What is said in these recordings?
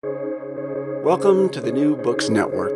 Welcome to the New Books Network.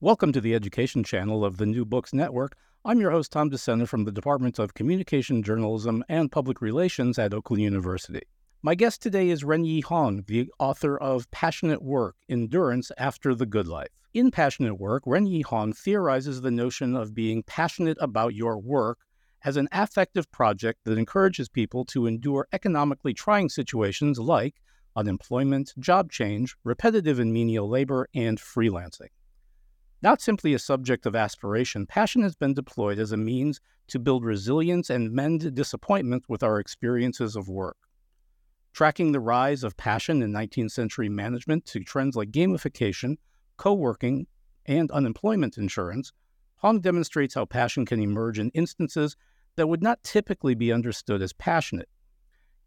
Welcome to the education channel of the New Books Network. I'm your host, Tom DeSena from the Department of Communication, Journalism, and Public Relations at Oakland University. My guest today is Renyi Hong, the author of Passionate Work Endurance After the Good Life. In Passionate Work, Renyi Hong theorizes the notion of being passionate about your work as an affective project that encourages people to endure economically trying situations like unemployment, job change, repetitive and menial labor, and freelancing. Not simply a subject of aspiration, passion has been deployed as a means to build resilience and mend disappointment with our experiences of work. Tracking the rise of passion in 19th century management to trends like gamification, co working, and unemployment insurance, Hong demonstrates how passion can emerge in instances that would not typically be understood as passionate.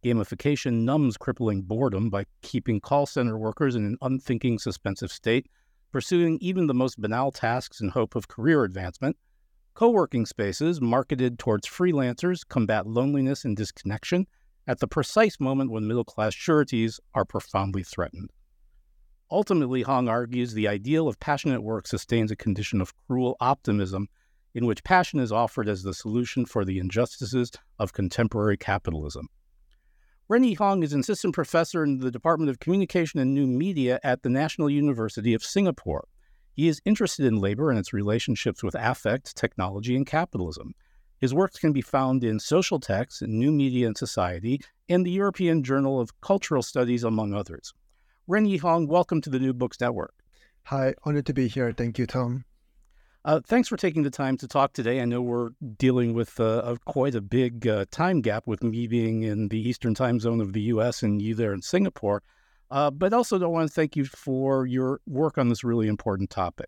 Gamification numbs crippling boredom by keeping call center workers in an unthinking, suspensive state, pursuing even the most banal tasks in hope of career advancement. Co working spaces marketed towards freelancers combat loneliness and disconnection at the precise moment when middle class sureties are profoundly threatened. Ultimately, Hong argues the ideal of passionate work sustains a condition of cruel optimism in which passion is offered as the solution for the injustices of contemporary capitalism. Renyi Hong is an assistant professor in the Department of Communication and New Media at the National University of Singapore. He is interested in labor and its relationships with affect, technology, and capitalism. His works can be found in Social Texts, New Media and Society, and the European Journal of Cultural Studies, among others. Renyi Hong, welcome to the New Books Network. Hi, honored to be here. Thank you, Tom. Uh, thanks for taking the time to talk today. I know we're dealing with uh, a, quite a big uh, time gap with me being in the Eastern time zone of the U.S. and you there in Singapore. Uh, but also, I want to thank you for your work on this really important topic.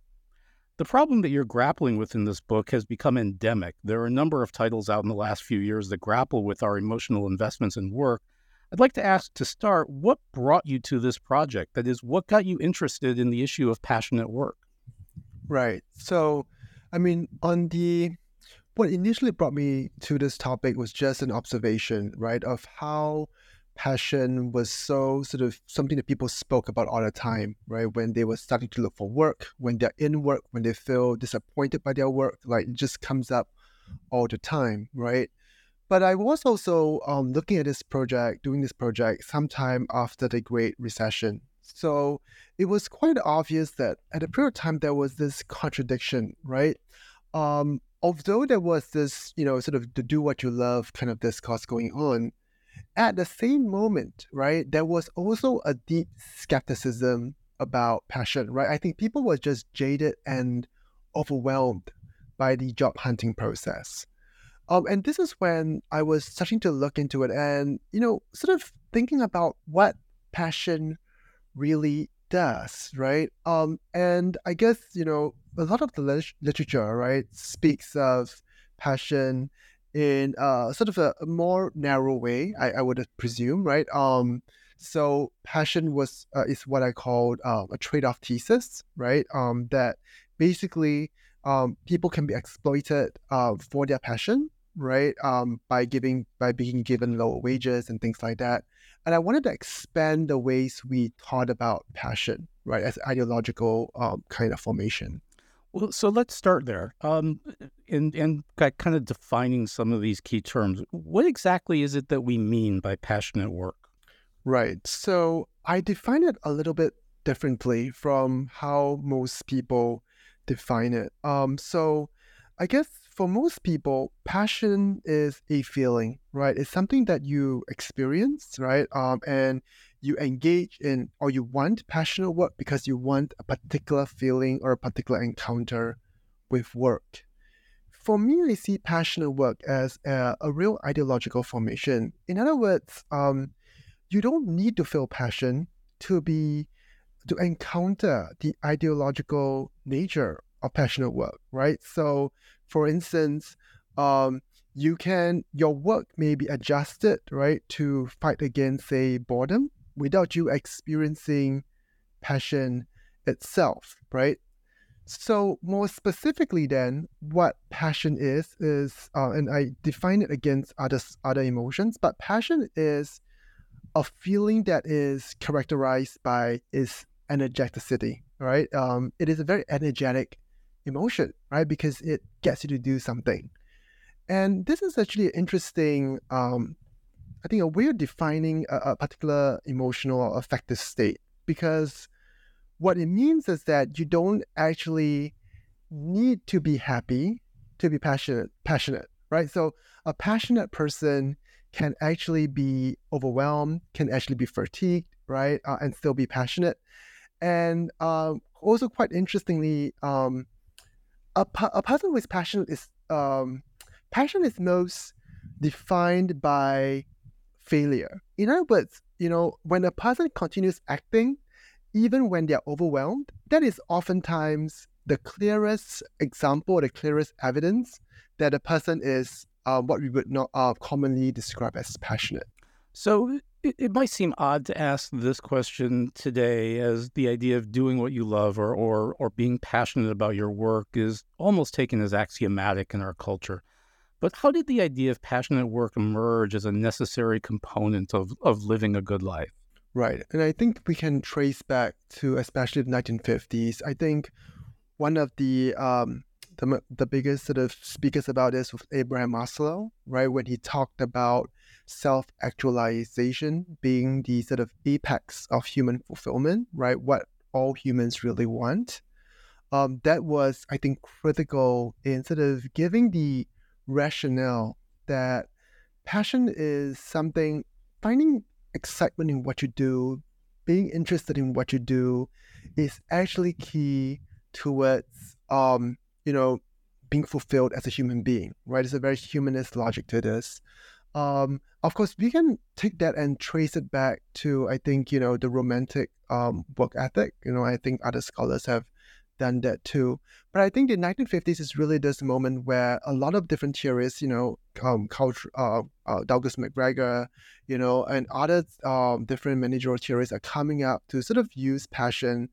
The problem that you're grappling with in this book has become endemic. There are a number of titles out in the last few years that grapple with our emotional investments in work. I'd like to ask to start, what brought you to this project? That is, what got you interested in the issue of passionate work? Right. So, I mean, on the what initially brought me to this topic was just an observation, right, of how passion was so sort of something that people spoke about all the time, right? When they were starting to look for work, when they're in work, when they feel disappointed by their work, like it just comes up all the time, right? But I was also um, looking at this project, doing this project sometime after the Great Recession, so it was quite obvious that at a period of time there was this contradiction, right? Um, although there was this, you know, sort of to do what you love kind of discourse going on, at the same moment, right, there was also a deep skepticism about passion, right? I think people were just jaded and overwhelmed by the job hunting process. Um, and this is when I was starting to look into it and, you know, sort of thinking about what passion really does, right? Um, and I guess, you know, a lot of the lit- literature, right, speaks of passion in uh, sort of a, a more narrow way, I, I, would presume, right? Um, so passion was uh, is what I called uh, a trade-off thesis, right? Um, that basically um, people can be exploited uh, for their passion, right? Um, by giving by being given lower wages and things like that. And I wanted to expand the ways we thought about passion, right, as ideological um, kind of formation. Well, so let's start there. Um, and and kind of defining some of these key terms. What exactly is it that we mean by passionate work? Right. So I define it a little bit differently from how most people define it. Um, so I guess for most people, passion is a feeling, right? It's something that you experience, right? Um, and you engage in or you want passionate work because you want a particular feeling or a particular encounter with work. For me, I see passionate work as a, a real ideological formation. In other words, um, you don't need to feel passion to be to encounter the ideological nature of passionate work, right? So for instance, um, you can your work may be adjusted right to fight against say boredom without you experiencing passion itself, right? So more specifically, then, what passion is is, uh, and I define it against other other emotions, but passion is a feeling that is characterized by its energeticity, right? Um, it is a very energetic emotion, right? Because it gets you to do something. And this is actually interesting, um, I think, a way of defining a, a particular emotional or affective state. Because what it means is that you don't actually need to be happy to be passionate, passionate, right? So a passionate person can actually be overwhelmed, can actually be fatigued, right, uh, and still be passionate. And um, also, quite interestingly, um, a, a person with passion is um, passion is most defined by failure. In other words, you know, when a person continues acting, even when they're overwhelmed, that is oftentimes the clearest example, the clearest evidence that a person is uh, what we would not uh, commonly describe as passionate. So it, it, might seem odd to ask this question today, as the idea of doing what you love or, or or being passionate about your work is almost taken as axiomatic in our culture. But how did the idea of passionate work emerge as a necessary component of, of living a good life? Right. And I think we can trace back to especially the 1950s. I think one of the um, the, the biggest sort of speakers about this was Abraham Maslow, right? When he talked about self actualization being the sort of apex of human fulfillment, right? What all humans really want. Um, that was, I think, critical in sort of giving the rationale that passion is something, finding excitement in what you do, being interested in what you do is actually key towards um, you know, being fulfilled as a human being, right? It's a very humanist logic to this. Um, of course, we can take that and trace it back to, I think, you know, the romantic um, work ethic. You know, I think other scholars have done that too. But I think the 1950s is really this moment where a lot of different theorists, you know, um, culture, uh, uh, Douglas McGregor, you know, and other um, different managerial theorists are coming up to sort of use passion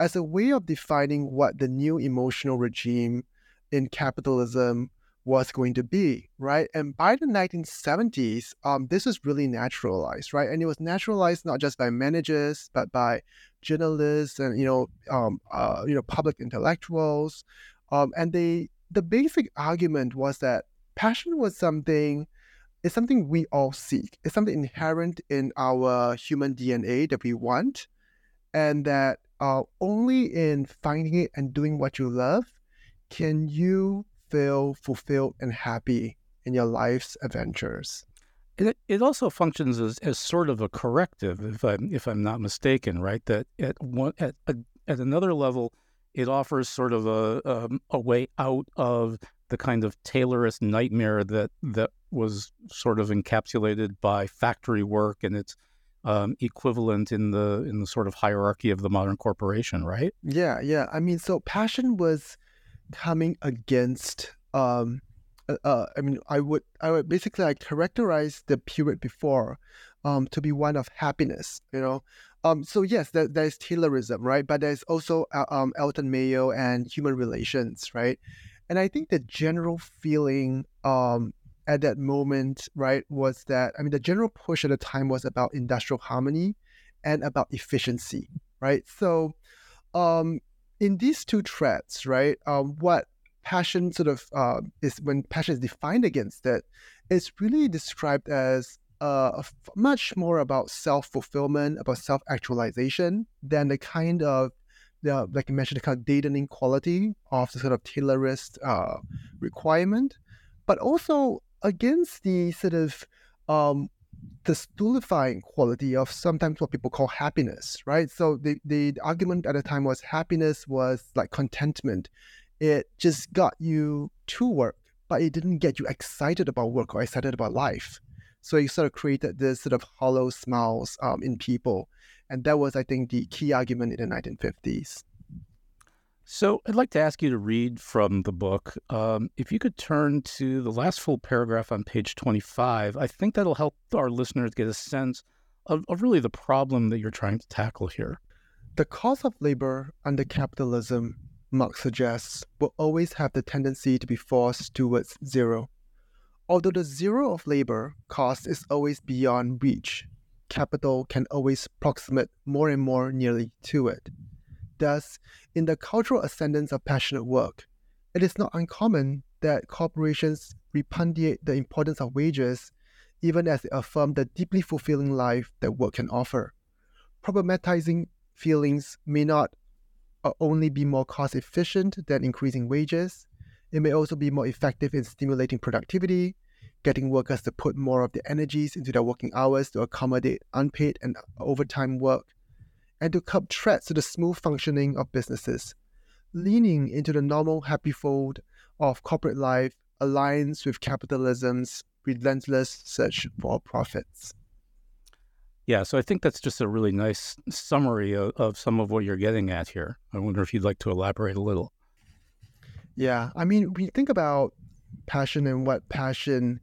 as a way of defining what the new emotional regime in capitalism was going to be, right? And by the 1970s, um, this was really naturalized, right? And it was naturalized not just by managers, but by journalists and you know, um, uh, you know, public intellectuals. Um, and they, the basic argument was that passion was something, it's something we all seek. It's something inherent in our human DNA that we want, and that uh, only in finding it and doing what you love can you feel fulfilled and happy in your life's adventures. It, it also functions as, as sort of a corrective, if I'm if I'm not mistaken, right? That at one at a, at another level, it offers sort of a, um, a way out of the kind of Taylorist nightmare that that was sort of encapsulated by factory work and its um, equivalent in the in the sort of hierarchy of the modern corporation, right? Yeah, yeah. I mean, so passion was coming against. Um, uh, uh, I mean, I would I would basically I characterize the period before um, to be one of happiness. You know, um, so yes, there, there's Taylorism, right? But there's also uh, um, Elton Mayo and human relations, right? And I think the general feeling um, at that moment, right, was that I mean the general push at the time was about industrial harmony and about efficiency, right? So, um, in these two threads, right, um, what passion sort of uh, is when passion is defined against it, it's really described as uh, much more about self fulfillment, about self actualization than the kind of the, like you mentioned, the kind of deadening quality of the sort of Taylorist uh, requirement, but also against the sort of um, the stultifying quality of sometimes what people call happiness, right? So the, the argument at the time was happiness was like contentment. It just got you to work, but it didn't get you excited about work or excited about life. So it sort of created this sort of hollow smiles um, in people. And that was, I think, the key argument in the 1950s. So I'd like to ask you to read from the book. Um, if you could turn to the last full paragraph on page 25, I think that'll help our listeners get a sense of, of really the problem that you're trying to tackle here. The cost of labor under capitalism, Marx suggests, will always have the tendency to be forced towards zero. Although the zero of labor cost is always beyond reach, capital can always proximate more and more nearly to it. Thus, in the cultural ascendance of passionate work, it is not uncommon that corporations repudiate the importance of wages even as they affirm the deeply fulfilling life that work can offer. Problematizing feelings may not uh, only be more cost efficient than increasing wages, it may also be more effective in stimulating productivity, getting workers to put more of their energies into their working hours to accommodate unpaid and overtime work, and to curb threats to the smooth functioning of businesses. Leaning into the normal happy fold of corporate life aligns with capitalism's relentless search for profits. Yeah, so I think that's just a really nice summary of, of some of what you're getting at here. I wonder if you'd like to elaborate a little. Yeah, I mean, we think about passion and what passion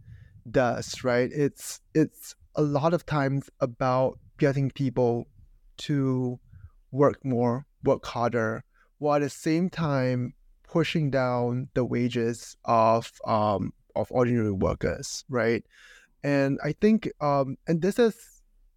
does, right? It's it's a lot of times about getting people to work more, work harder, while at the same time pushing down the wages of um, of ordinary workers, right? And I think, um, and this is,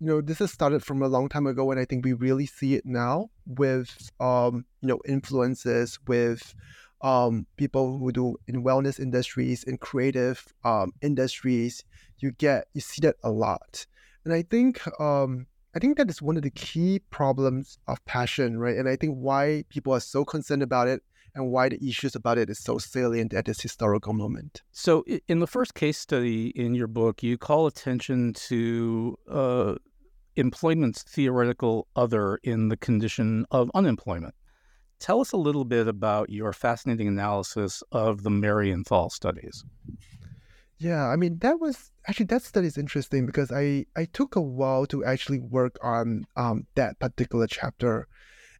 you know, this has started from a long time ago, and I think we really see it now with, um, you know, influences with um, people who do in wellness industries, in creative um, industries. You get, you see that a lot, and I think, um, I think that is one of the key problems of passion, right? And I think why people are so concerned about it and why the issues about it is so salient at this historical moment. So, in the first case study in your book, you call attention to uh, employment's theoretical other in the condition of unemployment. Tell us a little bit about your fascinating analysis of the Marienthal studies. Yeah, I mean that was actually that study is interesting because I I took a while to actually work on um, that particular chapter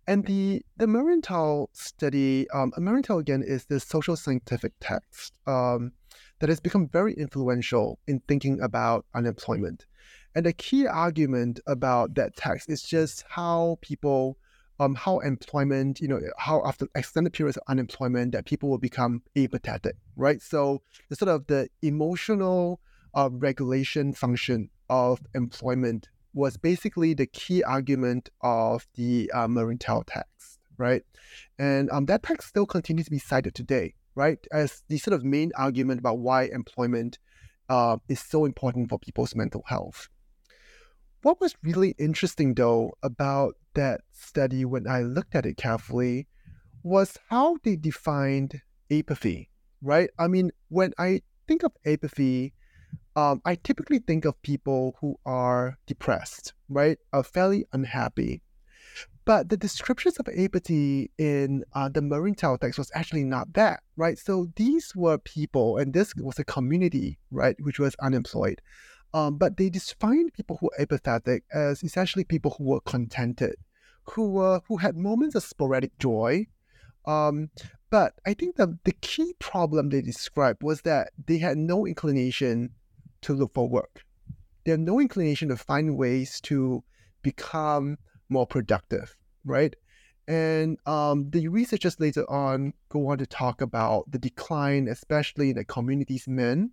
and the the Marienthal study, um, Marienthal again is this social scientific text um, that has become very influential in thinking about unemployment. And the key argument about that text is just how people, um, how employment, you know, how after extended periods of unemployment, that people will become apathetic, right? So the sort of the emotional uh, regulation function of employment was basically the key argument of the uh, Marienthal text, right? And um, that text still continues to be cited today, right, as the sort of main argument about why employment uh, is so important for people's mental health. What was really interesting, though, about that study when I looked at it carefully was how they defined apathy, right? I mean, when I think of apathy, um, I typically think of people who are depressed, right? Are fairly unhappy. But the descriptions of apathy in uh, the Marienthal text was actually not that, right? So these were people, and this was a community, right, which was unemployed. Um, but they defined people who were apathetic as essentially people who were contented, who were who had moments of sporadic joy. Um, but I think the the key problem they described was that they had no inclination to look for work. They had no inclination to find ways to become more productive, right? And um, the researchers later on go on to talk about the decline, especially in the community's men,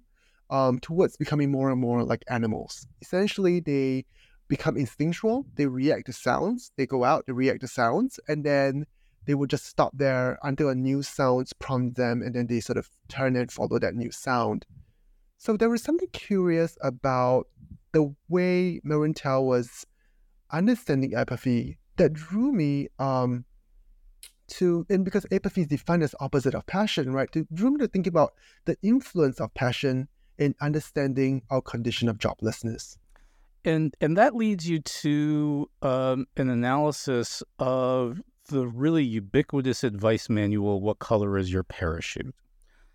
um, towards becoming more and more like animals. Essentially, they become instinctual. They react to sounds. They go out, they react to sounds, and then they will just stop there until a new sound prompts them, and then they sort of turn and follow that new sound. So there was something curious about the way Marienthal was understanding apathy that drew me um, to, and because apathy is defined as opposite of passion, right? To drew me to think about the influence of passion in understanding our condition of joblessness. And and that leads you to um, an analysis of the really ubiquitous advice manual, "What color is your parachute?"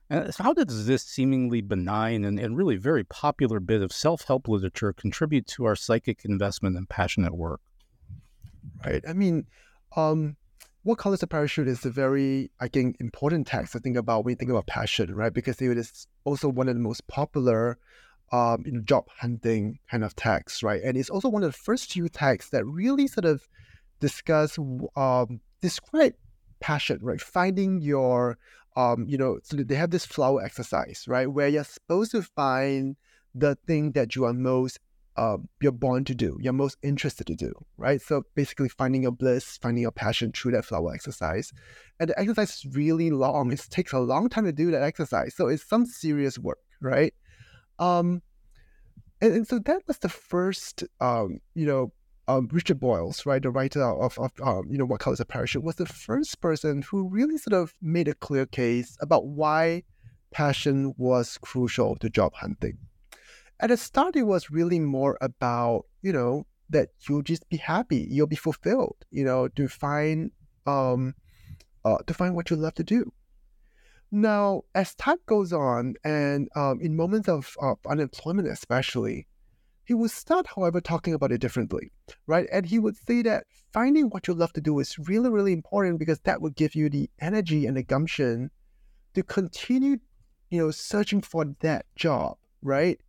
And how does this seemingly benign and, and really very popular bit of self help literature contribute to our psychic investment and passionate work? Right. I mean, um, what colors a parachute is a very, I think, important text to think about when you think about passion, right? Because it is also one of the most popular um, you know, job hunting kind of texts, right? And it's also one of the first few texts that really sort of discuss, um, describe passion, right? Finding your um, you know, so they have this flower exercise, right, where you're supposed to find the thing that you are most uh, you're born to do, you're most interested to do, right? So basically, finding your bliss, finding your passion through that flower exercise, and the exercise is really long. It takes a long time to do that exercise, so it's some serious work, right? Um, and, and so that was the first, um, you know, um, Richard Bolles, right, the writer of, of um, you know, What Colors a Parachute, was the first person who really sort of made a clear case about why passion was crucial to job hunting. At the start, it was really more about, you know, that you'll just be happy, you'll be fulfilled, you know, to find um, uh, to find what you love to do. Now, as time goes on, and um, in moments of, of unemployment especially, he would start, however, talking about it differently, right? And he would say that finding what you love to do is really, really important because that would give you the energy and the gumption to continue, you know, searching for that job, right?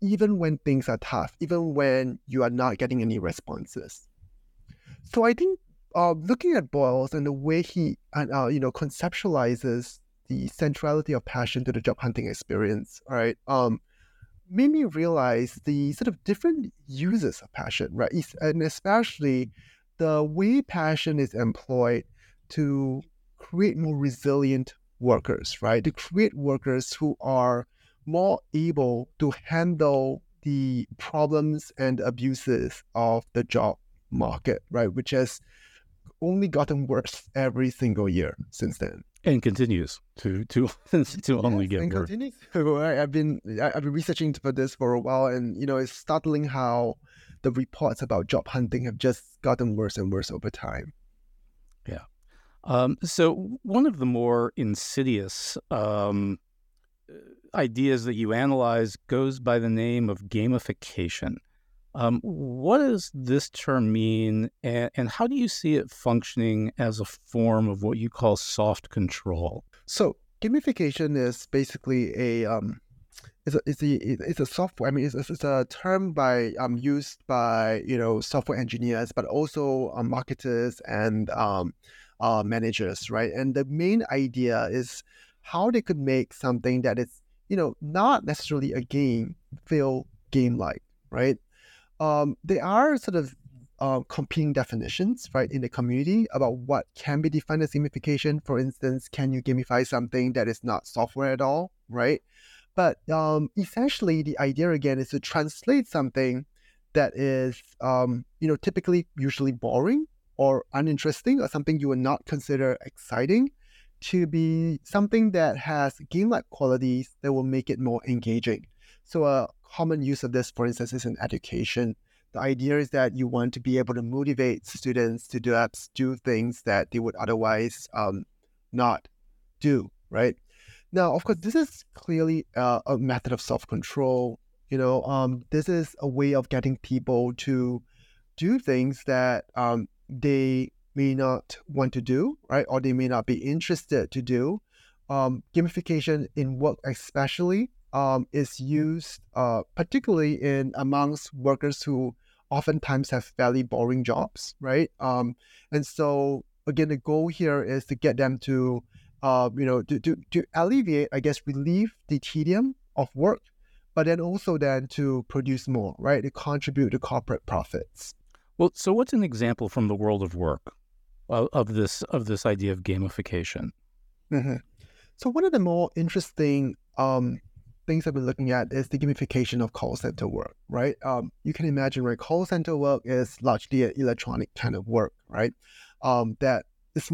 Even when things are tough, even when you are not getting any responses. So I think uh, looking at Bolles and the way he, uh, you know, conceptualizes the centrality of passion to the job hunting experience, right? Um, made me realize the sort of different uses of passion, right? And especially the way passion is employed to create more resilient workers, right? To create workers who are more able to handle the problems and abuses of the job market, right? Which has only gotten worse every single year since then and continues to to to only yes, get and worse. Continues. I've been I've been researching for this for a while, and you know it's startling how the reports about job hunting have just gotten worse and worse over time. Yeah. Um, so one of the more insidious um, ideas that you analyze goes by the name of gamification. Um, what does this term mean, and, and, how do you see it functioning as a form of what you call soft control? So, gamification is basically a um, it's a it's a it's a software. I mean, it's, it's a term by um used by you know software engineers, but also um, marketers and um, uh, managers, right? And the main idea is how they could make something that is you know not necessarily a game feel game like, right? um, there are sort of uh, competing definitions, right, in the community about what can be defined as gamification. For instance, can you gamify something that is not software at all, right? But um, essentially, the idea again is to translate something that is, um, you know, typically usually boring or uninteresting or something you would not consider exciting to be something that has game-like qualities that will make it more engaging. So a common use of this, for instance, is in education. The idea is that you want to be able to motivate students to do, do things that they would otherwise um, not do, right? Now, of course, this is clearly uh, a method of self-control. You know, um, this is a way of getting people to do things that um, they may not want to do, right? Or they may not be interested to do. Um, gamification in work, especially, um, is used uh, particularly in amongst workers who oftentimes have fairly boring jobs, right? Um, and so again, the goal here is to get them to, uh, you know, to, to, to alleviate, I guess, relieve the tedium of work, but then also then to produce more, right? To contribute to corporate profits. Well, so what's an example from the world of work of, this of this idea of gamification? Mm-hmm. So one of the more interesting um, things I've been looking at is the gamification of call center work, right? Um, you can imagine, right? Call center work is largely an electronic kind of work, right? Um, that is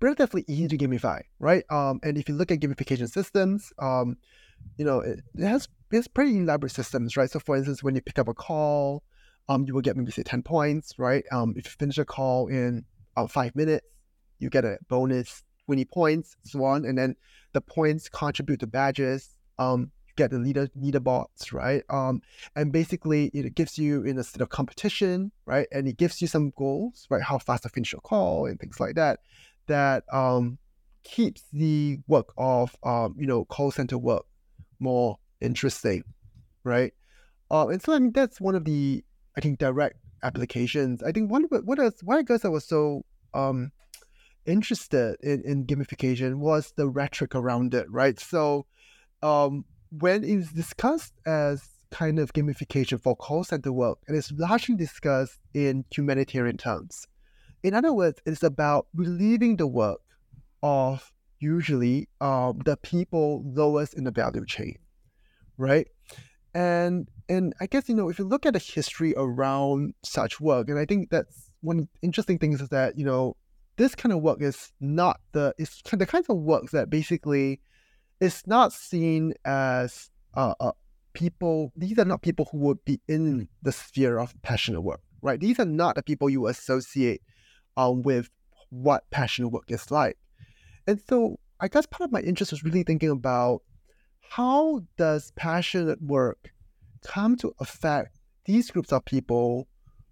relatively easy to gamify, right? Um, and if you look at gamification systems, um, you know, it, it has it's pretty elaborate systems, right? So, for instance, when you pick up a call, um, you will get maybe say ten points, right? Um, if you finish a call in uh, five minutes, you get a bonus twenty points, so on, and then the points contribute to badges. Um, get the leader leaderboards, right? Um, and basically it gives you in a sort of competition, right? And it gives you some goals, right? How fast I finish your call and things like that. That um, keeps the work of um, you know call center work more interesting, right? Uh, and so I mean that's one of the I think direct applications. I think one what else why I guess I was so um interested in, in gamification was the rhetoric around it, right? So um when it was discussed as kind of gamification for call center work, and it's largely discussed in humanitarian terms. In other words, it's about relieving the work of usually um, the people lowest in the value chain, right? And and I guess you know if you look at the history around such work, and I think that's one interesting thing is that you know this kind of work is not the it's the kinds of works that basically is not seen as uh, uh, people. These are not people who would be in the sphere of passionate work, right? These are not the people you associate um, with what passionate work is like. And so I guess part of my interest was really thinking about how does passionate work come to affect these groups of people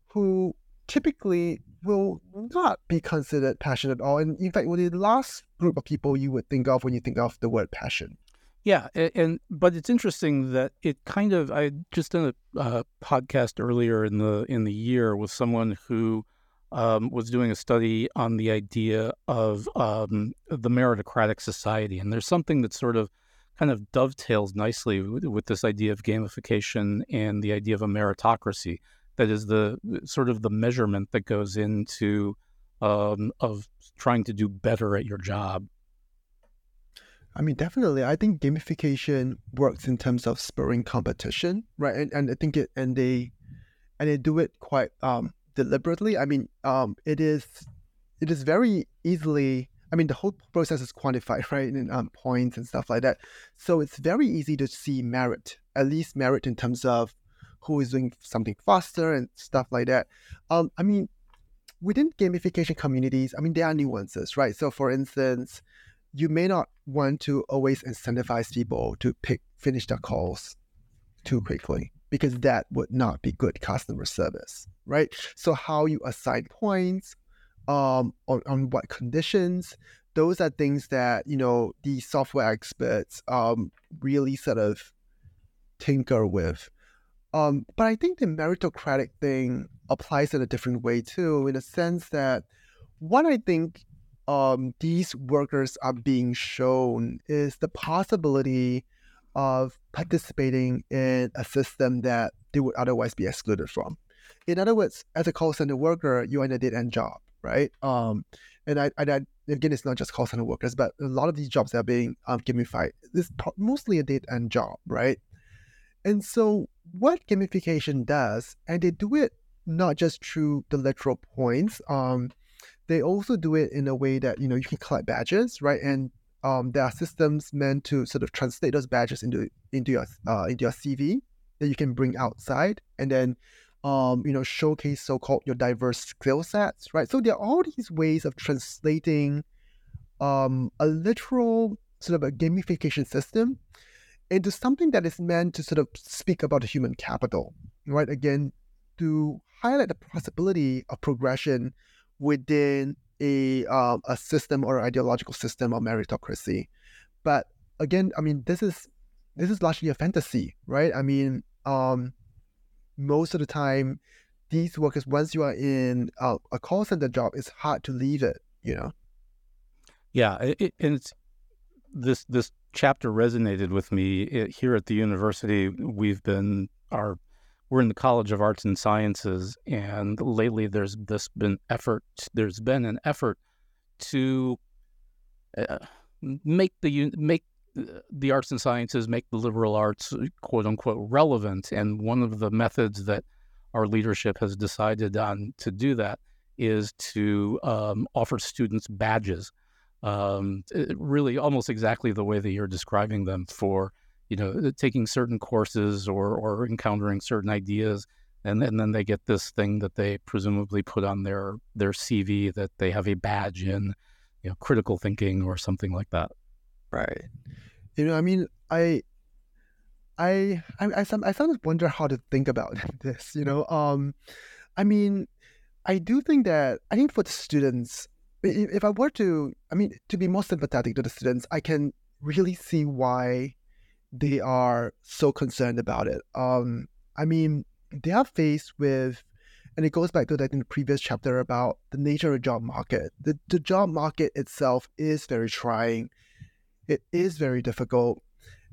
who typically will not be considered passionate at all. And in fact, well, the last group of people you would think of when you think of the word passion. Yeah, and, but it's interesting that it kind of I just done a uh, podcast earlier in the in the year with someone who um, was doing a study on the idea of um, the meritocratic society, and there's something that sort of kind of dovetails nicely with, with, this idea of gamification and the idea of a meritocracy. That is the sort of the measurement that goes into um, of trying to do better at your job. I mean, definitely. I think gamification works in terms of spurring competition, right? And and I think it and they and they do it quite um deliberately. I mean, um, it is it is very easily. I mean, the whole process is quantified, right, in um, points and stuff like that. So it's very easy to see merit, at least merit in terms of who is doing something faster and stuff like that. Um, I mean, within gamification communities, I mean, there are nuances, right? So, for instance, you may not want to always incentivize people to pick finish their calls too quickly because that would not be good customer service, right? So how you assign points, um, on, on what conditions, those are things that you know the software experts um really sort of tinker with. Um, but I think the meritocratic thing applies in a different way too, in a sense that what I think um, these workers are being shown is the possibility of participating in a system that they would otherwise be excluded from. In other words, as a call center worker, you're in a dead end job, right? Um, and I, I, I, again, it's not just call center workers, but a lot of these jobs that are being um, gamified. It's mostly a dead end job, right? And so, what gamification does, and they do it not just through the literal points. Um, they also do it in a way that you know you can collect badges, right? And um, there are systems meant to sort of translate those badges into into your uh, into your CV that you can bring outside, and then um, you know showcase so-called your diverse skill sets, right? So there are all these ways of translating um, a literal sort of a gamification system into something that is meant to sort of speak about the human capital, right? Again, to highlight the possibility of progression within a um, a system or ideological system of meritocracy. But again, I mean, this is this is largely a fantasy, right? I mean, um, most of the time, these workers, once you are in a, a call center job, it's hard to leave it. You know. Yeah, it, and it's this this chapter resonated with me it, here at the university. We've been our we're in the College of Arts and Sciences, and lately there's this been effort. There's been an effort to uh, make the make the arts and sciences, make the liberal arts quote unquote relevant. And one of the methods that our leadership has decided on to do that is to um, offer students badges. Um, really, almost exactly the way that you're describing them for you know, uh, taking certain courses or, or encountering certain ideas. And, and then they get this thing that they presumably put on their, their CV that they have a badge in, you know, critical thinking or something like that. Right. You know, I mean, I, I, I, I, I sometimes wonder how to think about this, you know, um, I mean, I do think that, I think for the students, if I were to, I mean, to be more sympathetic to the students, I can really see why they are so concerned about it. Um, I mean, they are faced with, and it goes back to that in the previous chapter about the nature of the job market. The, the job market itself is very trying. It is very difficult.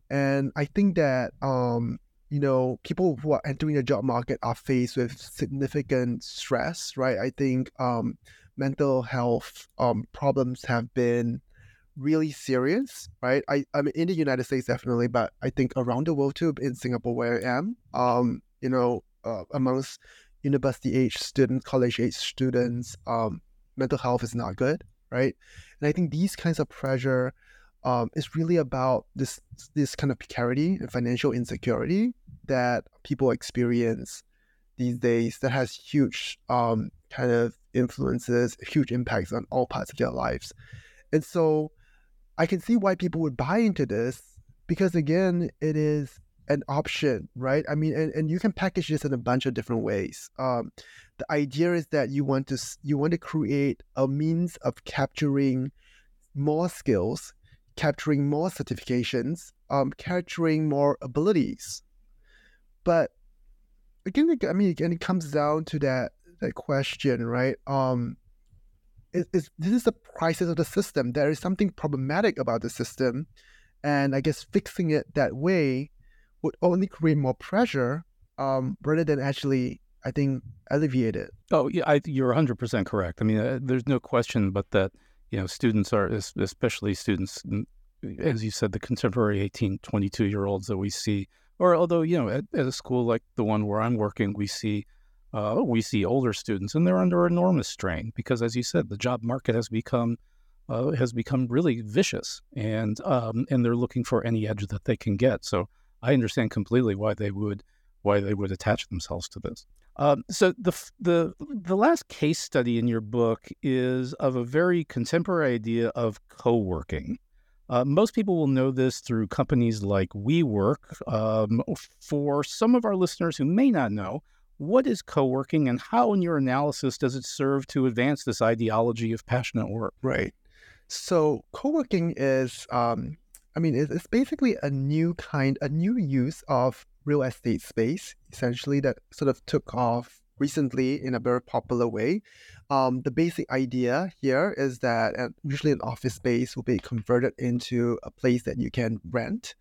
And I think that, um, you know, people who are entering the job market are faced with significant stress, right? I think um, mental health um, problems have been really serious, right? I, I mean, in the United States, definitely, but I think around the world too, in Singapore, where I am, um, you know, uh, amongst university age students, college age students, um, mental health is not good, right? And I think these kinds of pressure um, is really about this this kind of precarity and financial insecurity that people experience these days that has huge um, kind of influences, huge impacts on all parts of their lives. And so I can see why people would buy into this because again, it is an option, right? I mean, and, and you can package this in a bunch of different ways. Um, the idea is that you want to you want to create a means of capturing more skills, capturing more certifications, um, capturing more abilities. But again, I mean, again, it comes down to that that question, right? Um, it, this is the prices of the system. There is something problematic about the system, and I guess fixing it that way would only create more pressure um, rather than actually, I think, alleviate it. Oh, yeah, I, you're 100% correct. I mean, uh, there's no question but that, you know, students are, especially students, as you said, the contemporary 18, 22 year olds that we see, or although, you know, at, at a school like the one where I'm working, we see uh, we see older students and they're under enormous strain because, as you said, the job market has become uh, has become really vicious, and um, and they're looking for any edge that they can get. So I understand completely why they would why they would attach themselves to this. Um, so the the the last case study in your book is of a very contemporary idea of co-working. Uh, most people will know this through companies like WeWork. Um, for some of our listeners who may not know, what is co-working and how, in your analysis, does it serve to advance this ideology of passionate work? Right. So co-working is um, I mean, it's, basically a new kind, a new use of real estate space, essentially, that sort of took off recently in a very popular way. Um, the basic idea here is that uh, usually an office space will be converted into a place that you can rent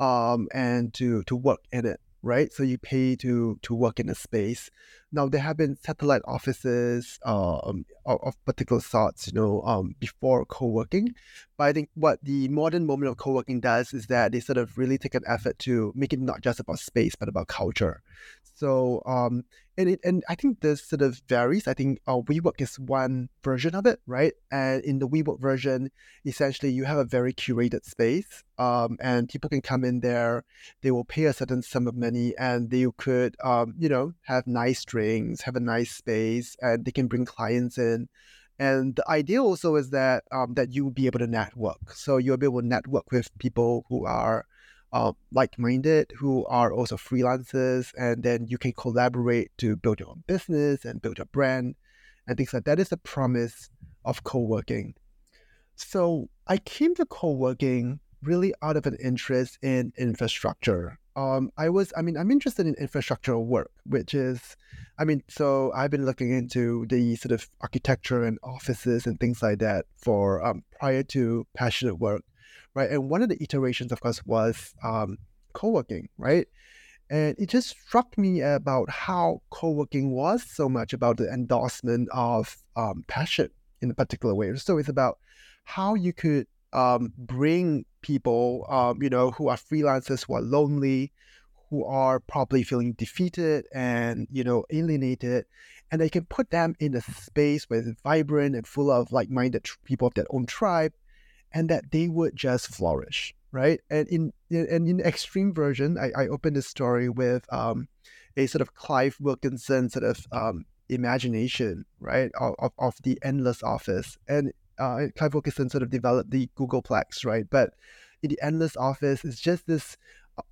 um, and to, to work in it right? So you pay to to work in a space. Now there have been satellite offices um, of, of, particular sorts, you know, um, before co-working. But I think what the modern moment of co-working does is that they sort of really take an effort to make it not just about space but about culture. So um, and it, and I think this sort of varies. I think uh, WeWork is one version of it, right? And in the WeWork version, essentially you have a very curated space, um, and people can come in there. They will pay a certain sum of money, and they could, um, you know, have nice drinks, have a nice space, and they can bring clients in. And the idea also is that um, that you will be able to network. So you'll be able to network with people who are uh, like-minded who are also freelancers and then you can collaborate to build your own business and build your brand and things like that. Is the promise of co-working. So i came to co-working really out of an interest in infrastructure um, i was i mean i'm interested in infrastructural work which is i mean so i've been looking into the sort of architecture and offices and things like that for um, prior to passionate work right? And one of the iterations, of course, was um, co-working, right? And it just struck me about how co-working was so much about the endorsement of um, passion in a particular way. So it's about how you could um, bring people, um, you know, who are freelancers, who are lonely, who are probably feeling defeated and you know alienated, and they can put them in a space where it's vibrant and full of like-minded people of their own tribe, and that they would just flourish, right? And in and in extreme version, I, I opened this story with um, a sort of Clive Wilkinson sort of um, imagination, right, of, of the endless office. And uh, Clive Wilkinson sort of developed the Googleplex, right? But in the endless office, it's just this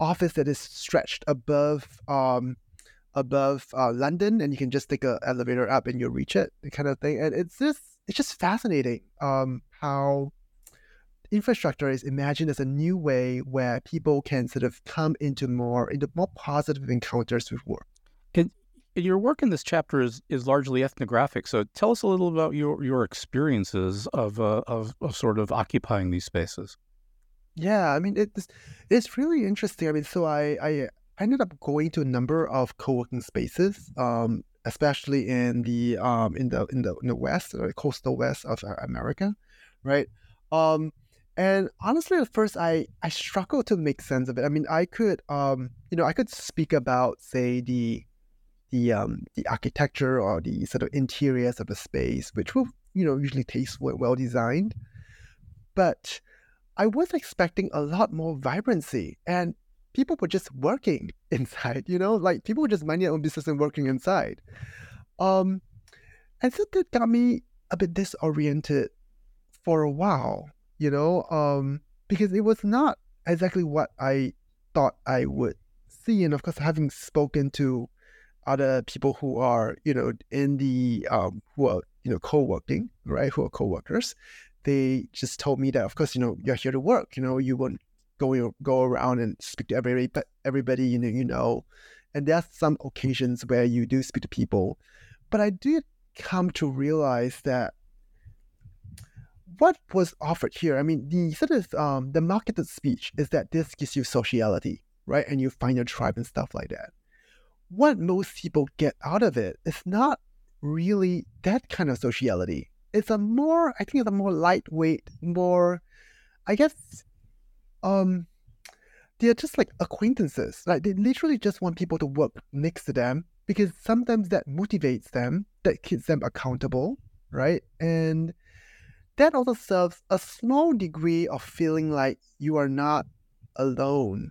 office that is stretched above um, above uh, London, and you can just take an elevator up and you'll reach it, the kind of thing. And it's just it's just fascinating um, how infrastructure is imagined as a new way where people can sort of come into more into more positive encounters with work. Your work in this chapter is, is largely ethnographic. So tell us a little about your, your experiences of, uh, of, of sort of occupying these spaces. Yeah, I mean it's it's really interesting. I mean, so I I ended up going to a number of co-working spaces, um, especially in the um, in the in the in the west, or coastal west of America, right? Um, and honestly, at first, I I struggled to make sense of it. I mean, I could um, you know I could speak about say the the um, the architecture or the sort of interiors of the space, which will you know usually taste well designed, but I was expecting a lot more vibrancy and people were just working inside, you know, like people were just minding their own business and working inside. Um, and so that got me a bit disoriented for a while, you know, um, because it was not exactly what I thought I would see. And of course, having spoken to other people who are, you know, in the, um, who are, you know, co-working, right, who are co-workers, they just told me that, of course, you know, you're here to work. You know, you won't go go around and speak to everybody, but everybody you know, you know. And there are some occasions where you do speak to people, but I did come to realize that what was offered here. I mean, the sort of um, the marketed speech is that this gives you sociality, right? And you find your tribe and stuff like that. What most people get out of it is not really that kind of sociality it's a more I think it's a more lightweight, more I guess um they're just like acquaintances. Like they literally just want people to work next to them because sometimes that motivates them, that keeps them accountable, right? And that also serves a small degree of feeling like you are not alone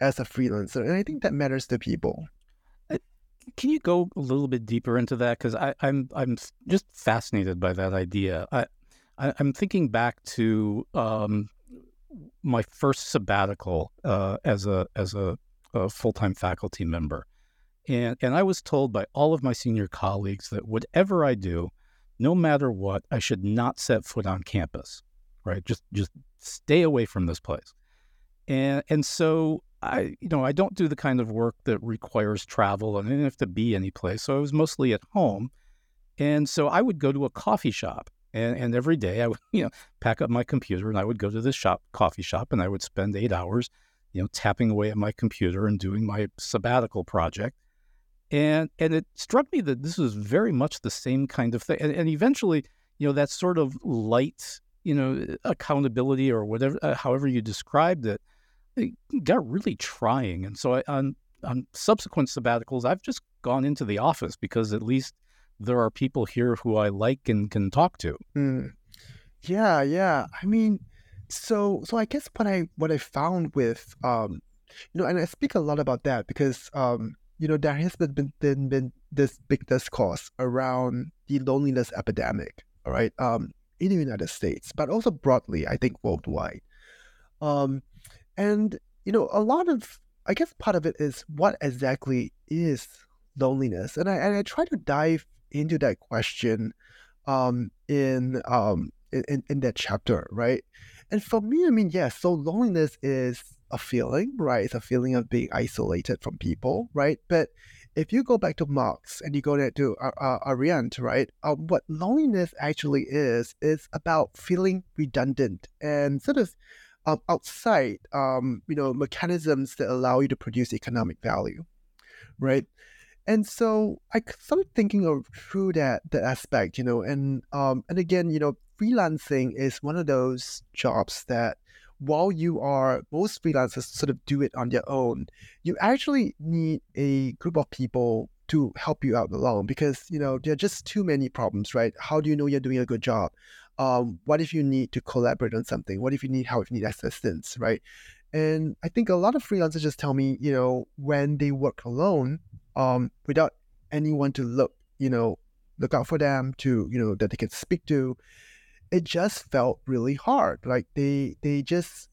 as a freelancer. And I think that matters to people. Can you go a little bit deeper into that? Because I'm I'm just fascinated by that idea. I, I am thinking back to um, my first sabbatical uh, as a as a, a full time faculty member, and and I was told by all of my senior colleagues that whatever I do, no matter what, I should not set foot on campus. Right, just just stay away from this place. And and so I, you know, I don't do the kind of work that requires travel and I didn't have to be any place. So I was mostly at home. And so I would go to a coffee shop and, and every day I would, you know, pack up my computer and I would go to this shop, coffee shop, and I would spend eight hours, you know, tapping away at my computer and doing my sabbatical project. And and it struck me that this was very much the same kind of thing. And, and eventually, you know, that sort of light, you know, accountability or whatever, uh, however you described it got really trying. And so I, on on subsequent sabbaticals, I've just gone into the office because at least there are people here who I like and can talk to. Mm. Yeah, yeah. I mean, so so I guess what I what I found with um, you know, and I speak a lot about that because um, you know, there has been been been this big discourse around the loneliness epidemic, all right, um, in the United States, but also broadly, I think worldwide. Um, and, you know, a lot of, I guess part of it is what exactly is loneliness? And I, and I try to dive into that question um, in, um, in, in that chapter, right? And for me, I mean, yes, yeah, so loneliness is a feeling, right? It's a feeling of being isolated from people, right? But if you go back to Marx and you go there to uh, uh, Arendt, right? Um, what loneliness actually is is about feeling redundant and sort of um, outside, um, you know, mechanisms that allow you to produce economic value, right? And so I started thinking of through that that aspect, you know, and um, and again, you know, freelancing is one of those jobs that while you are most freelancers sort of do it on their own, you actually need a group of people to help you out along because you know there are just too many problems, right? How do you know you're doing a good job? Um, what if you need to collaborate on something? What if you need help, if you need assistance, right? And I think a lot of freelancers just tell me, you know, when they work alone, um, without anyone to look, you know, look out for them to, you know, that they can speak to, it just felt really hard. Like they they just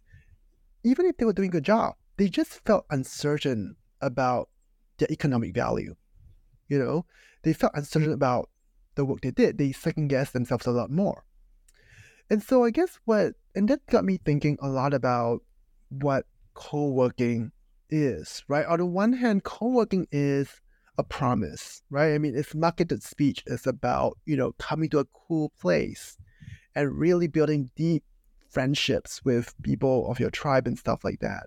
even if they were doing a good job, they just felt uncertain about their economic value. You know, they felt uncertain about the work they did. They second guessed themselves a lot more. And so I guess what, and that got me thinking a lot about what co working is, right? On the one hand, co working is a promise, right? I mean, it's marketed speech. It's about, you know, coming to a cool place and really building deep friendships with people of your tribe and stuff like that.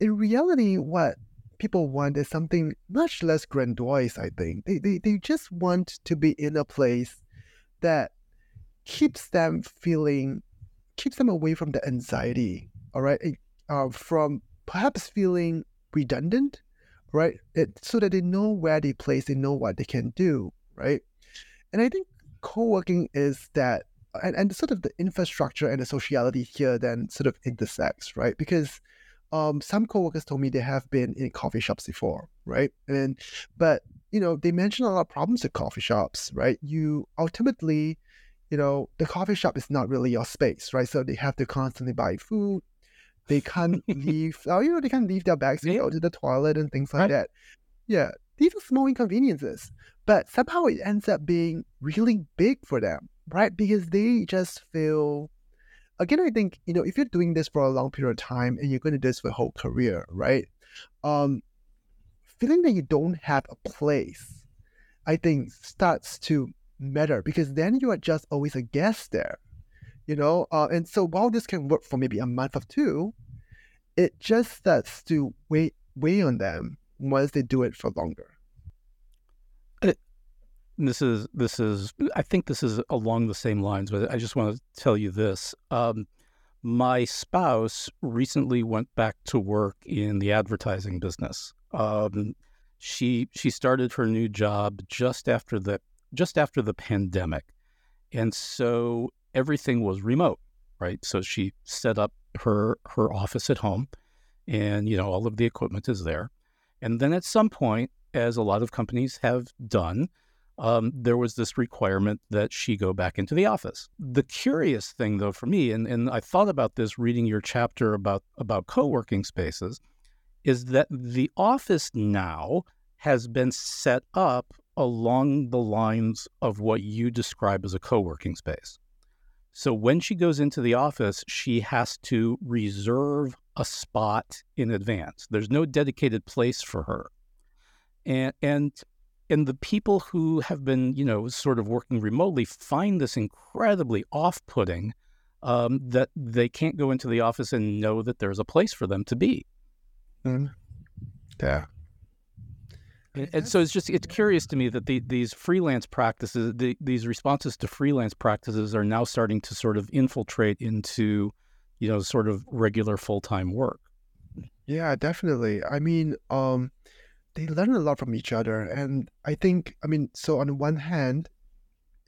In reality, what people want is something much less grandiose, I think. They, they, they just want to be in a place that keeps them feeling, keeps them away from the anxiety, all right? Uh, from perhaps feeling redundant, right? It, so that they know where they place, they know what they can do, right? And I think co-working is that and, and sort of the infrastructure and the sociality here then sort of intersects, right? Because um, some coworkers told me they have been in coffee shops before, right? And but you know they mentioned a lot of problems at coffee shops, right? You ultimately, you know, the coffee shop is not really your space, right? So they have to constantly buy food. They can't leave. Oh, you know, they can't leave their bags to go to the toilet and things like right. that. Yeah, these are small inconveniences, but somehow it ends up being really big for them, right? Because they just feel again, I think, you know, if you're doing this for a long period of time and you're going to do this for a whole career, right? Um, feeling that you don't have a place, I think starts to matter because then you are just always a guest there, you know? Uh, and so while this can work for maybe a month or two, it just starts to weigh, weigh on them once they do it for longer this is this is I think this is along the same lines, but I just want to tell you this. Um, my spouse recently went back to work in the advertising business. Um, she she started her new job just after the just after the pandemic, and so everything was remote, right? So she set up her her office at home, and you know all of the equipment is there, and then at some point, as a lot of companies have done um, there was this requirement that she go back into the office. The curious thing, though, for me, and, and I thought about this reading your chapter about, about co working spaces, is that the office now has been set up along the lines of what you describe as a co working space. So when she goes into the office, she has to reserve a spot in advance. There's no dedicated place for her. And, and and the people who have been, you know, sort of working remotely find this incredibly off-putting um, that they can't go into the office and know that there's a place for them to be. Mm. Yeah. And, and, so it's just it's curious to me that the, these freelance practices, the, these responses to freelance practices, are now starting to sort of infiltrate into, you know, sort of regular full time work. Yeah, definitely. I mean, um, they learn a lot from each other. And I think, I mean, so on the one hand,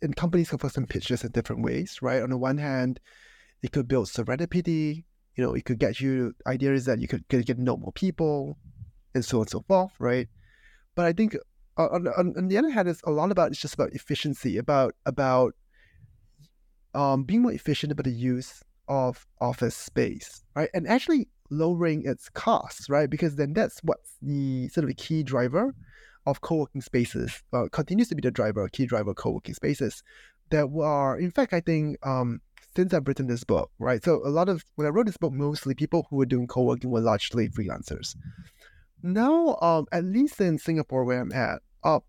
and companies can first pitches in different ways, right? On the one hand, it could build serendipity, you know, it could get you ideas that you could, could get to know more people and so on and so forth, right? But I think uh, on, on, on the other hand, it's a lot about, it's just about efficiency, about, about um, being more efficient about the use of office space, right? And actually lowering its costs, right? Because then that's what's the sort of key driver of co-working spaces. Uh, continues to be the driver, key driver of co-working spaces that are, in fact, I think um, since I've written this book, right? So a lot of when I wrote this book, mostly people who were doing co-working were largely freelancers. Now, um, at least in Singapore where I'm at, uh,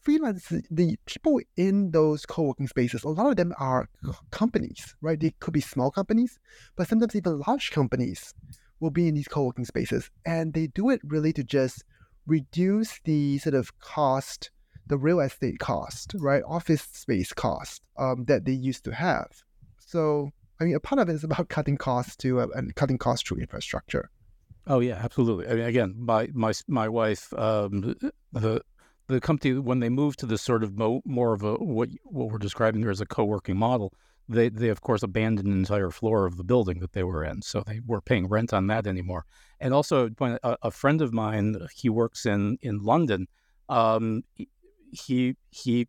freelance the people in those co-working spaces a lot of them are companies right? They could be small companies but sometimes even large companies will be in these co-working spaces and they do it really to just reduce the sort of cost the real estate cost right? Office space cost um, that they used to have. So i mean a part of it is about cutting costs to uh, and cutting costs through infrastructure Oh yeah, absolutely. I mean, again, my my my wife, um, the the company when they moved to this sort of mo- more of a what what we're describing here as a co-working model, they they of course abandoned an entire floor of the building that they were in, so they were paying rent on that anymore. And also, a, a friend of mine, he works in in London. Um, he he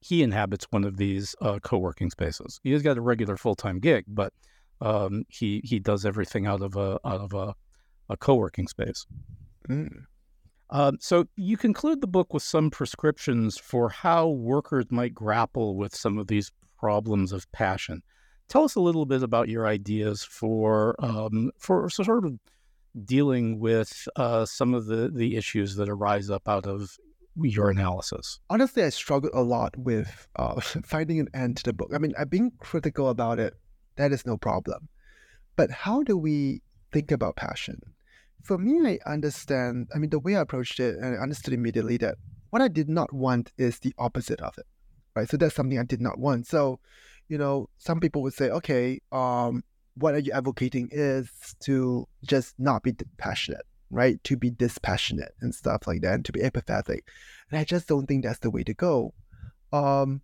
he inhabits one of these uh, co-working spaces. He has got a regular full-time gig, but um, he he does everything out of a out of a, a co-working space. Mm. Um, so you conclude the book with some prescriptions for how workers might grapple with some of these problems of passion. Tell us a little bit about your ideas for um, for sort of dealing with uh, some of the the issues that arise up out of your analysis. Honestly, I struggled a lot with uh, finding an end to the book. I mean, I've been critical about it. That is no problem. But how do we think about passion? For me, I understand. I mean, the way I approached it, and I understood immediately that what I did not want is the opposite of it, right? So that's something I did not want. So, you know, some people would say, okay, um, what are you advocating is to just not be passionate, right? To be dispassionate and stuff like that, and to be apathetic. And I just don't think that's the way to go. Um,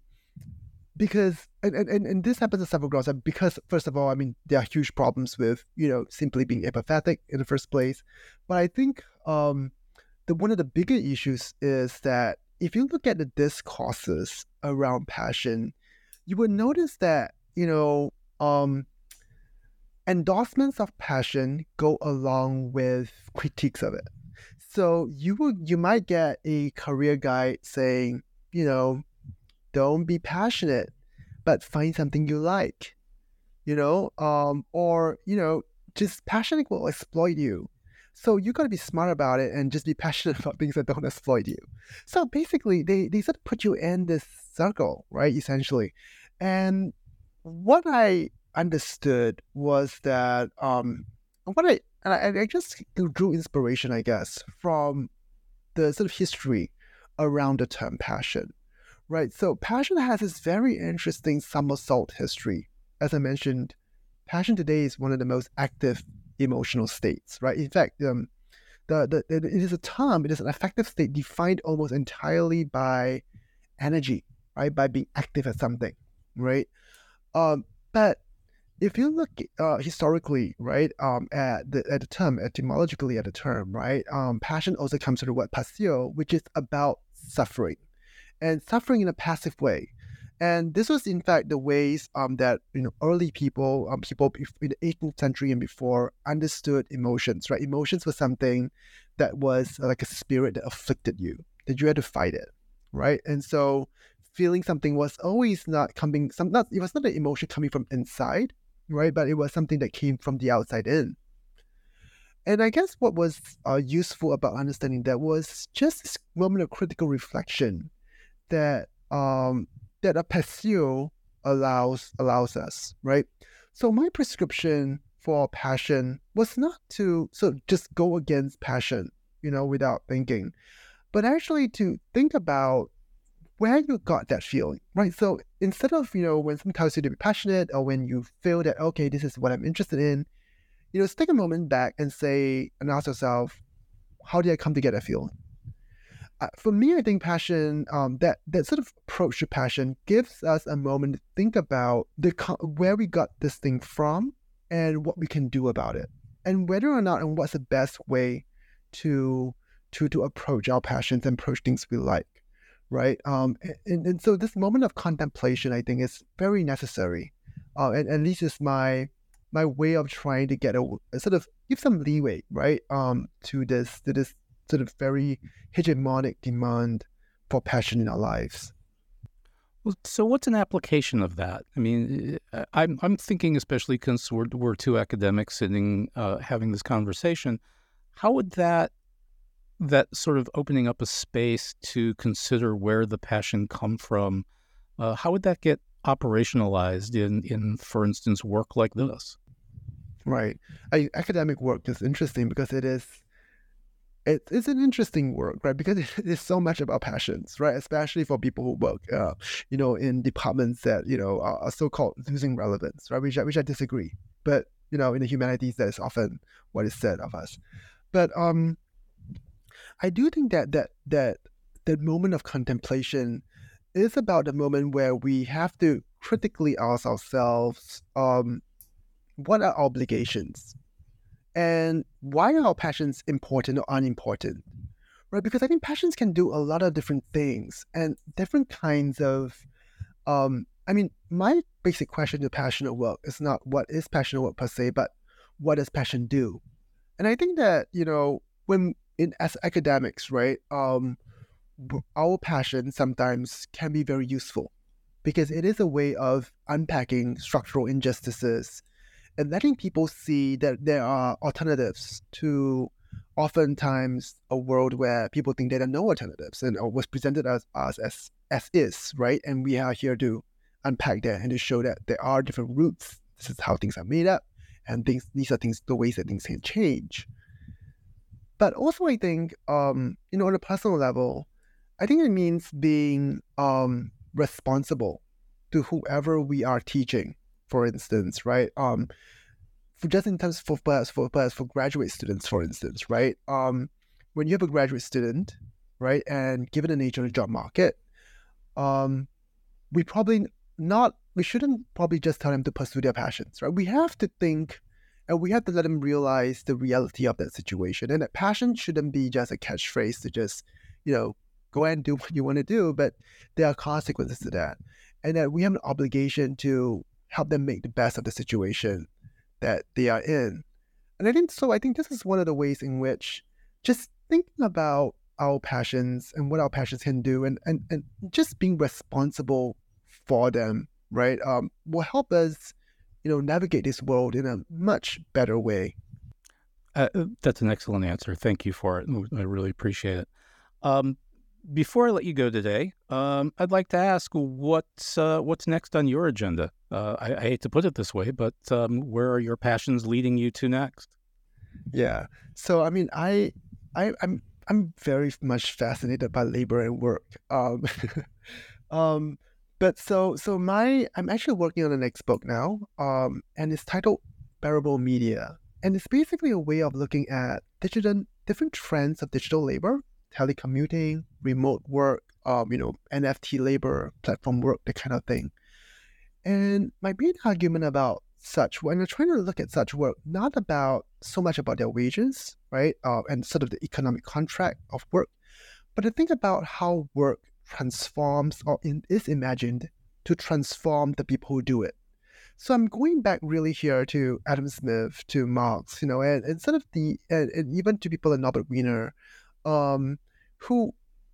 because and, and, and this happens at several grounds. Because first of all, I mean there are huge problems with you know simply being apathetic in the first place. But I think um, the one of the bigger issues is that if you look at the discourses around passion, you would notice that you know um, endorsements of passion go along with critiques of it. So you will you might get a career guide saying, you know, don't be passionate, but find something you like, you know, um, or, you know, just passion will exploit you. So you got to be smart about it and just be passionate about things that don't exploit you. So basically, they, they sort of put you in this circle, right? Essentially. And what I understood was that um, what I and I, I just drew inspiration, I guess, from the sort of history around the term passion right? So passion has this very interesting somersault history. As I mentioned, passion today is one of the most active emotional states, right? In fact, um, the, the it is a term, it is an affective state defined almost entirely by energy, right? By being active at something, right? Um, but if you look uh, historically, right, um, at the at the term etymologically at the term, right, um, passion also comes from the word passio, which is about suffering, and suffering in a passive way. And this was, in fact, the ways um, that you know early people, um, people in the 18th century and before, understood emotions. Right, emotions were something that was like a spirit that afflicted you, that you had to fight it. Right, and so feeling something was always not coming. Some not it was not an emotion coming from inside, right, but it was something that came from the outside in. And I guess what was uh, useful about understanding that was just this moment of critical reflection that um, that a passio allows allows us, right? So my prescription for passion was not to so just go against passion, you know, without thinking, but actually to think about where you got that feeling, right? So instead of, you know, when someone tells you to be passionate or when you feel that, okay, this is what I'm interested in, you know, take a moment back and say, and ask yourself, how did I come to get that feeling? For me, I think passion, um, that that sort of approach to passion gives us a moment to think about the where we got this thing from and what we can do about it, and whether or not and what's the best way to to to approach our passions and approach things we like, right? Um, and, and so this moment of contemplation, I think, is very necessary, uh, and at least it's my my way of trying to get a, a sort of give some leeway, right? Um, to this to this sort of very hegemonic demand for passion in our lives. Well, so what's an application of that? I mean, uh, I'm I'm thinking especially because we're, we're two academics sitting uh, having this conversation. How would that that sort of opening up a space to consider where the passion come from? Uh, how would that get operationalized in in, for instance, work like this? Right. I, academic work is interesting because it is it, it's an interesting work, right? Because it is so much about passions, right? Especially for people who work, uh, you know, in departments that you know are, are so-called losing relevance, right? Which I, which I disagree. But you know, in the humanities, that is often what is said of us. But um, I do think that that that that moment of contemplation is about the moment where we have to critically ask ourselves, um, what are obligations? And why are our passions important or unimportant? Right? Because I think passions can do a lot of different things and different kinds of um, I mean, my basic question to passionate work is not what is passionate work per se, but what does passion do? And I think that, you know, when in as academics, right, um, our passion sometimes can be very useful because it is a way of unpacking structural injustices and letting people see that there are alternatives to oftentimes a world where people think there are no alternatives and was presented as us as as is, right? And we are here to unpack that and to show that there are different routes. This is how things are made up, and things these are things the ways that things can change. But also, I think, um, you know, on a personal level, I think it means being um, responsible to whoever we are teaching, for instance, right? Um, for just in terms for for for, for graduate students, for instance, right? Um, when you have a graduate student, right, and given the nature of the job market, um, we probably not we shouldn't probably just tell them to pursue their passions, right? We have to think and we have to let them realize the reality of that situation. And that passion shouldn't be just a catchphrase to just, you know, go and do what you want to do, but there are consequences to that. And that we have an obligation to help them make the best of the situation that they are in. And I think so. I think this is one of the ways in which just thinking about our passions and what our passions can do and, and, and just being responsible for them, right, um, will help us, you know, navigate this world in a much better way. Uh, uh that's an excellent answer. Thank you for it. I really appreciate it. Um, before I let you go today, um, I'd like to ask what's uh, what's next on your agenda. Uh, I, I, hate to put it this way, but um, where are your passions leading you to next? Yeah. So I mean, I, I I'm I'm very much fascinated by labor and work. Um, um, but so so my I'm actually working on the next book now. Um, and it's titled Bearable Media, and it's basically a way of looking at digital different trends of digital labor telecommuting, remote work, um, you know, NFT labor, platform work, that kind of thing. And my main argument about such, when I'm trying to look at such work, not about so much about their wages, right, uh, and sort of the economic contract of work, but to think about how work transforms or in, is imagined to transform the people who do it. So I'm going back really here to Adam Smith, to Marx, you know, and, and sort of the, and, and even to people like Norbert Wiener, um, who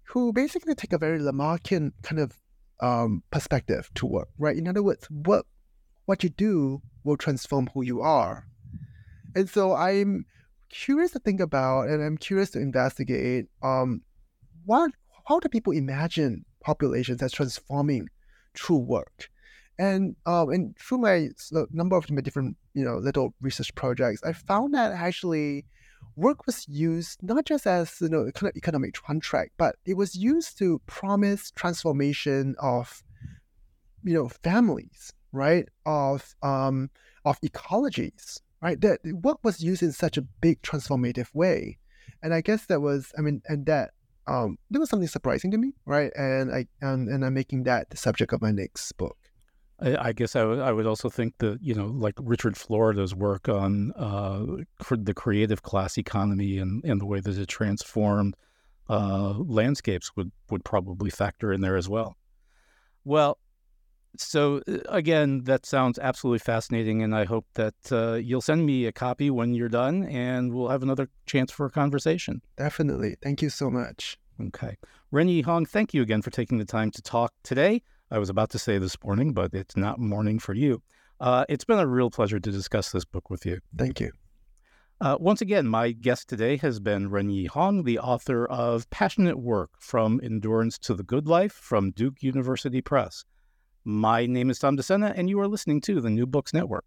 who basically take a very Lamarckian kind of um, perspective to work, right? In other words, what what you do will transform who you are. And so I'm curious to think about, and I'm curious to investigate, um, what how do people imagine populations as transforming through work? And um, and through my number of my different you know little research projects, I found that actually work was used not just as you know kind of economic contract, but it was used to promise transformation of you know families, right? Of um, of ecologies, right? That work was used in such a big transformative way, and I guess that was I mean, and that um, there was something surprising to me, right? And I and, and I'm making that the subject of my next book. I, I guess I, w- I would also think that you know, like Richard Florida's work on uh, the creative class economy and, and the way that it transformed uh, landscapes would would probably factor in there as well. Well, so uh, again, that sounds absolutely fascinating, and I hope that uh, you'll send me a copy when you're done, and we'll have another chance for a conversation. Definitely. Thank you so much. Okay, Renyi Hong, thank you again for taking the time to talk today. I was about to say this morning, but it's not morning for you. Uh, it's been a real pleasure to discuss this book with you. Thank you. Uh, once again, my guest today has been Renyi Hong, the author of Passionate Work From Endurance to the Good Life from Duke University Press. My name is Tom Discenna, and you are listening to the New Books Network.